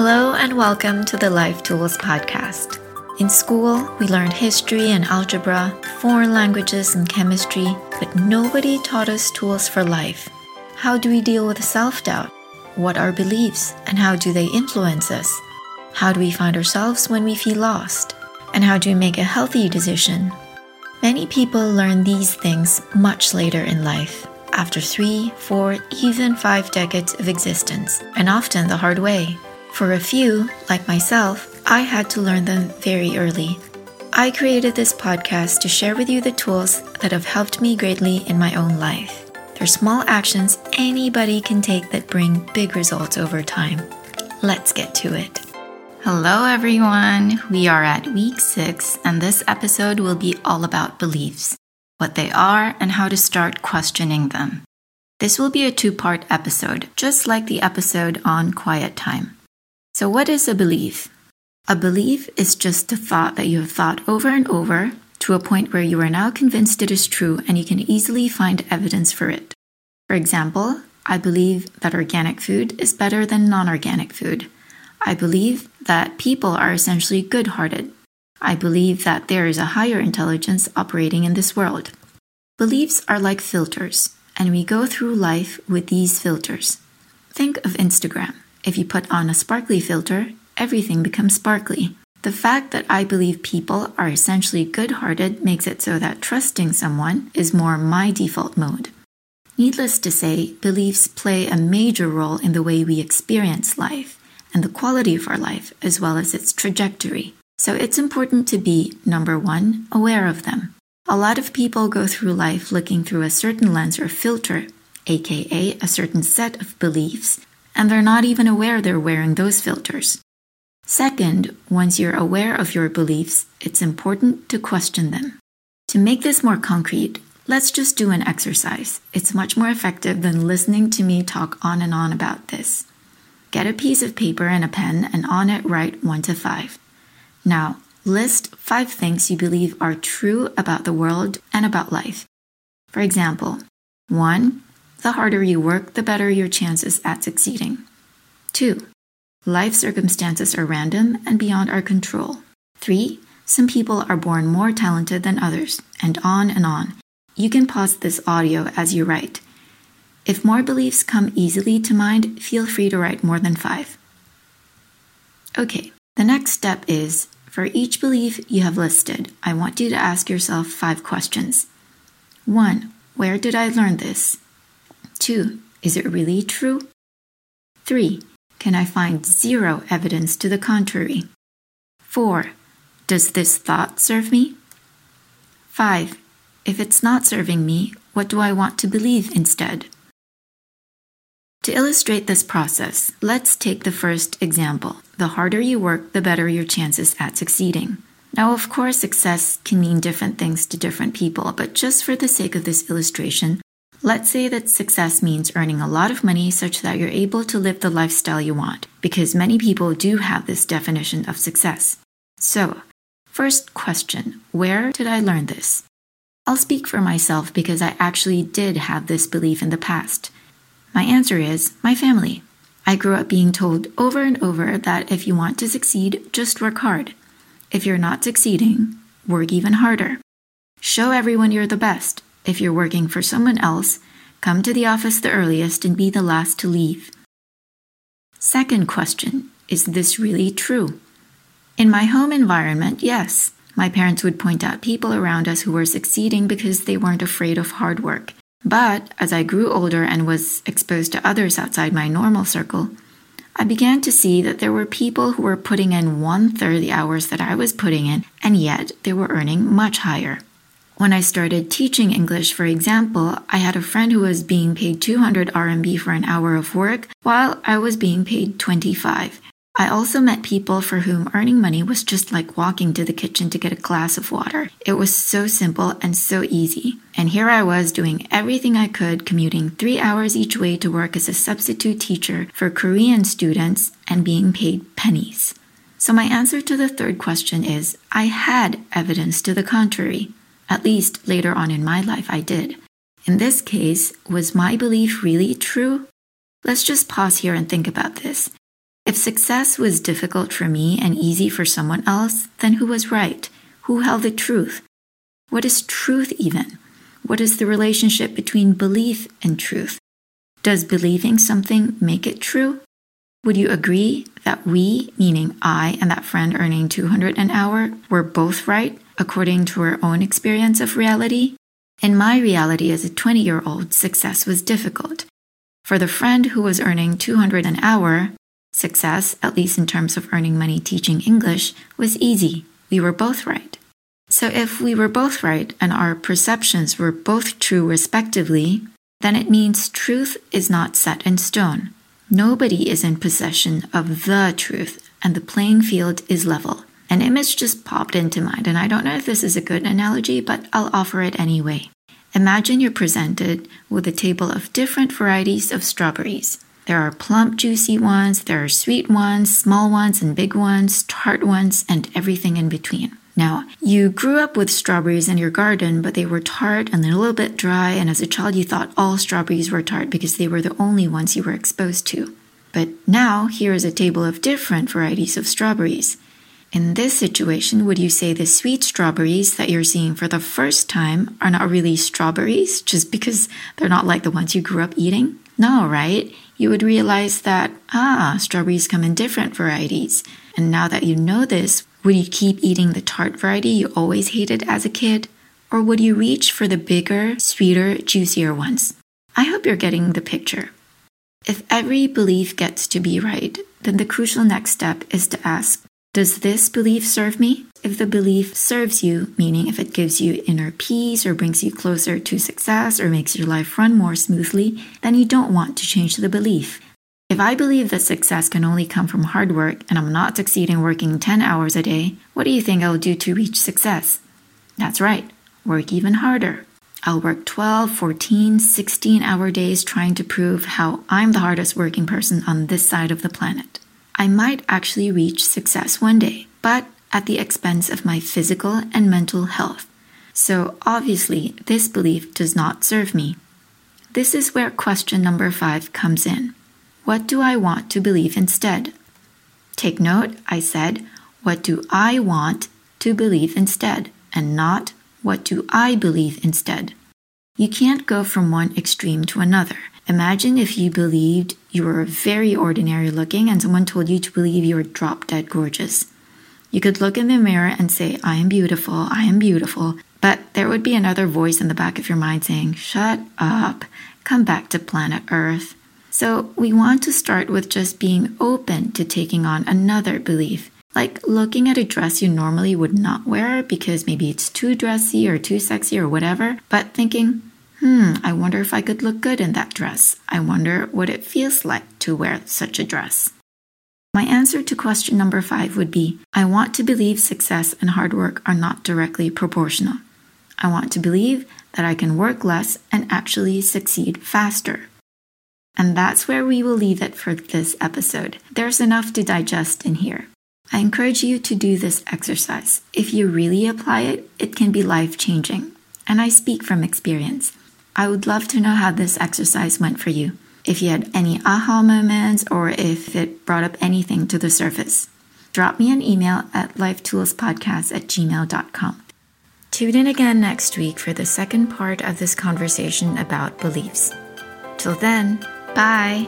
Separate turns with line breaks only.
Hello and welcome to the Life Tools Podcast. In school, we learned history and algebra, foreign languages and chemistry, but nobody taught us tools for life. How do we deal with self doubt? What are beliefs and how do they influence us? How do we find ourselves when we feel lost? And how do we make a healthy decision? Many people learn these things much later in life, after three, four, even five decades of existence, and often the hard way. For a few, like myself, I had to learn them very early. I created this podcast to share with you the tools that have helped me greatly in my own life. They're small actions anybody can take that bring big results over time. Let's get to it.
Hello, everyone. We are at week six, and this episode will be all about beliefs what they are and how to start questioning them. This will be a two part episode, just like the episode on quiet time. So, what is a belief? A belief is just a thought that you have thought over and over to a point where you are now convinced it is true and you can easily find evidence for it. For example, I believe that organic food is better than non organic food. I believe that people are essentially good hearted. I believe that there is a higher intelligence operating in this world. Beliefs are like filters, and we go through life with these filters. Think of Instagram. If you put on a sparkly filter, everything becomes sparkly. The fact that I believe people are essentially good hearted makes it so that trusting someone is more my default mode. Needless to say, beliefs play a major role in the way we experience life and the quality of our life, as well as its trajectory. So it's important to be, number one, aware of them. A lot of people go through life looking through a certain lens or filter, aka a certain set of beliefs, and they're not even aware they're wearing those filters. Second, once you're aware of your beliefs, it's important to question them. To make this more concrete, let's just do an exercise. It's much more effective than listening to me talk on and on about this. Get a piece of paper and a pen and on it write 1 to 5. Now, list 5 things you believe are true about the world and about life. For example, 1. The harder you work, the better your chances at succeeding. 2. Life circumstances are random and beyond our control. 3. Some people are born more talented than others, and on and on. You can pause this audio as you write. If more beliefs come easily to mind, feel free to write more than five. Okay, the next step is for each belief you have listed, I want you to ask yourself five questions. 1. Where did I learn this? 2. Is it really true? 3. Can I find zero evidence to the contrary? 4. Does this thought serve me? 5. If it's not serving me, what do I want to believe instead? To illustrate this process, let's take the first example. The harder you work, the better your chances at succeeding. Now, of course, success can mean different things to different people, but just for the sake of this illustration, Let's say that success means earning a lot of money such that you're able to live the lifestyle you want, because many people do have this definition of success. So, first question Where did I learn this? I'll speak for myself because I actually did have this belief in the past. My answer is my family. I grew up being told over and over that if you want to succeed, just work hard. If you're not succeeding, work even harder. Show everyone you're the best if you're working for someone else, come to the office the earliest and be the last to leave. Second question Is this really true? In my home environment, yes. My parents would point out people around us who were succeeding because they weren't afraid of hard work. But as I grew older and was exposed to others outside my normal circle, I began to see that there were people who were putting in one third the hours that I was putting in, and yet they were earning much higher. When I started teaching English, for example, I had a friend who was being paid 200 RMB for an hour of work, while I was being paid 25. I also met people for whom earning money was just like walking to the kitchen to get a glass of water. It was so simple and so easy. And here I was doing everything I could, commuting three hours each way to work as a substitute teacher for Korean students and being paid pennies. So, my answer to the third question is I had evidence to the contrary. At least later on in my life, I did. In this case, was my belief really true? Let's just pause here and think about this.
If success was difficult for me and easy for someone else, then who was right? Who held the truth? What is truth even? What is the relationship between belief and truth? Does believing something make it true? Would you agree that we, meaning I and that friend earning 200 an hour, were both right according to our own experience of reality? In my reality as a 20 year old, success was difficult. For the friend who was earning 200 an hour, success, at least in terms of earning money teaching English, was easy. We were both right. So if we were both right and our perceptions were both true respectively, then it means truth is not set in stone. Nobody is in possession of the truth, and the playing field is level. An image just popped into mind, and I don't know if this is a good analogy, but I'll offer it anyway. Imagine you're presented with a table of different varieties of strawberries. There are plump, juicy ones, there are sweet ones, small ones, and big ones, tart ones, and everything in between. Now, you grew up with strawberries in your garden, but they were tart and a little bit dry, and as a child, you thought all strawberries were tart because they were the only ones you were exposed to. But now, here is a table of different varieties of strawberries. In this situation, would you say the sweet strawberries that you're seeing for the first time are not really strawberries just because they're not like the ones you grew up eating? No, right? You would realize that, ah, strawberries come in different varieties. And now that you know this, would you keep eating the tart variety you always hated as a kid? Or would you reach for the bigger, sweeter, juicier ones? I hope you're getting the picture. If every belief gets to be right, then the crucial next step is to ask Does this belief serve me? If the belief serves you, meaning if it gives you inner peace or brings you closer to success or makes your life run more smoothly, then you don't want to change the belief. If I believe that success can only come from hard work and I'm not succeeding working 10 hours a day, what do you think I'll do to reach success? That's right, work even harder. I'll work 12, 14, 16 hour days trying to prove how I'm the hardest working person on this side of the planet. I might actually reach success one day, but at the expense of my physical and mental health. So obviously, this belief does not serve me. This is where question number five comes in. What do I want to believe instead? Take note, I said, what do I want to believe instead, and not what do I believe instead. You can't go from one extreme to another. Imagine if you believed you were very ordinary looking and someone told you to believe you were drop dead gorgeous. You could look in the mirror and say, I am beautiful, I am beautiful, but there would be another voice in the back of your mind saying, Shut up, come back to planet Earth. So we want to start with just being open to taking on another belief. Like looking at a dress you normally would not wear because maybe it's too dressy or too sexy or whatever, but thinking, hmm, I wonder if I could look good in that dress. I wonder what it feels like to wear such a dress. My answer to question number five would be I want to believe success and hard work are not directly proportional. I want to believe that I can work less and actually succeed faster. And that's where we will leave it for this episode. There's enough to digest in here. I encourage you to do this exercise. If you really apply it, it can be life changing. And I speak from experience. I would love to know how this exercise went for you. If you had any aha moments or if it brought up anything to the surface. Drop me an email at lifetoolspodcast at gmail.com. Tune in again next week for the second part of this conversation about beliefs. Till then, Bye.